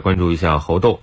关注一下猴痘。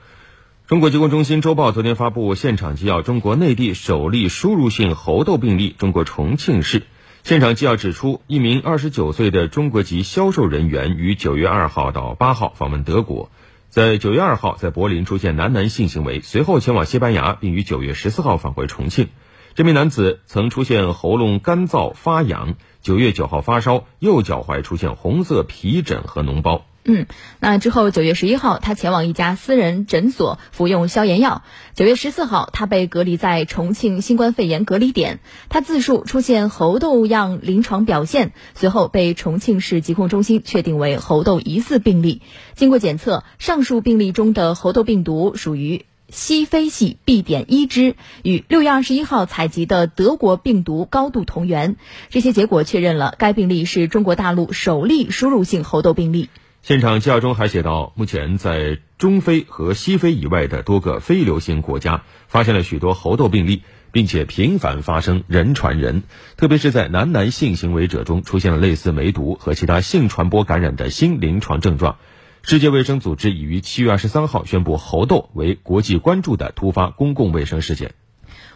中国疾控中心周报昨天发布现场纪要：中国内地首例输入性猴痘病例，中国重庆市。现场纪要指出，一名二十九岁的中国籍销售人员于九月二号到八号访问德国，在九月二号在柏林出现男男性行为，随后前往西班牙，并于九月十四号返回重庆。这名男子曾出现喉咙干燥发痒，九月九号发烧，右脚踝出现红色皮疹和脓包。嗯，那之后九月十一号，他前往一家私人诊所服用消炎药。九月十四号，他被隔离在重庆新冠肺炎隔离点。他自述出现猴痘样临床表现，随后被重庆市疾控中心确定为猴痘疑似病例。经过检测，上述病例中的猴痘病毒属于西非系 B. 点一支，与六月二十一号采集的德国病毒高度同源。这些结果确认了该病例是中国大陆首例输入性猴痘病例。现场纪要中还写到，目前在中非和西非以外的多个非流行国家发现了许多猴痘病例，并且频繁发生人传人，特别是在男男性行为者中出现了类似梅毒和其他性传播感染的新临床症状。世界卫生组织已于七月二十三号宣布猴痘为国际关注的突发公共卫生事件。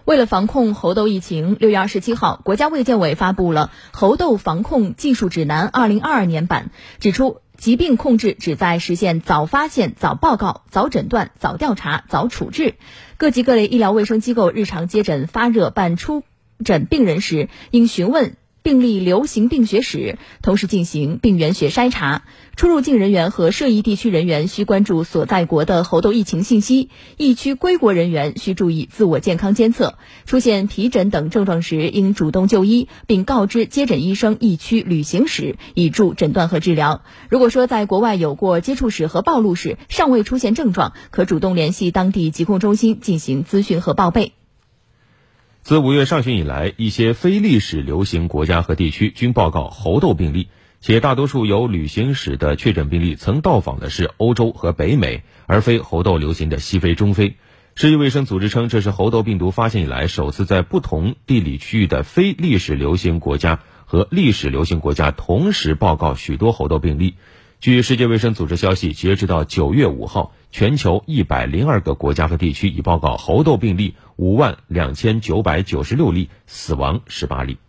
为了防控猴痘疫情，六月二十七号，国家卫健委发布了《猴痘防控技术指南（二零二二年版）》，指出。疾病控制旨在实现早发现、早报告、早诊断、早调查、早处置。各级各类医疗卫生机构日常接诊发热伴出诊病人时，应询问。病例流行病学史，同时进行病原学筛查。出入境人员和涉疫地区人员需关注所在国的猴痘疫情信息。疫区归国人员需注意自我健康监测。出现皮疹等症状时，应主动就医，并告知接诊医生疫区旅行史，以助诊断和治疗。如果说在国外有过接触史和暴露史，尚未出现症状，可主动联系当地疾控中心进行咨询和报备。自五月上旬以来，一些非历史流行国家和地区均报告猴痘病例，且大多数有旅行史的确诊病例曾到访的是欧洲和北美，而非猴痘流行的西非、中非。世界卫生组织称，这是猴痘病毒发现以来首次在不同地理区域的非历史流行国家和历史流行国家同时报告许多猴痘病例。据世界卫生组织消息，截止到九月五号，全球一百零二个国家和地区已报告猴痘病例五万两千九百九十六例，死亡十八例。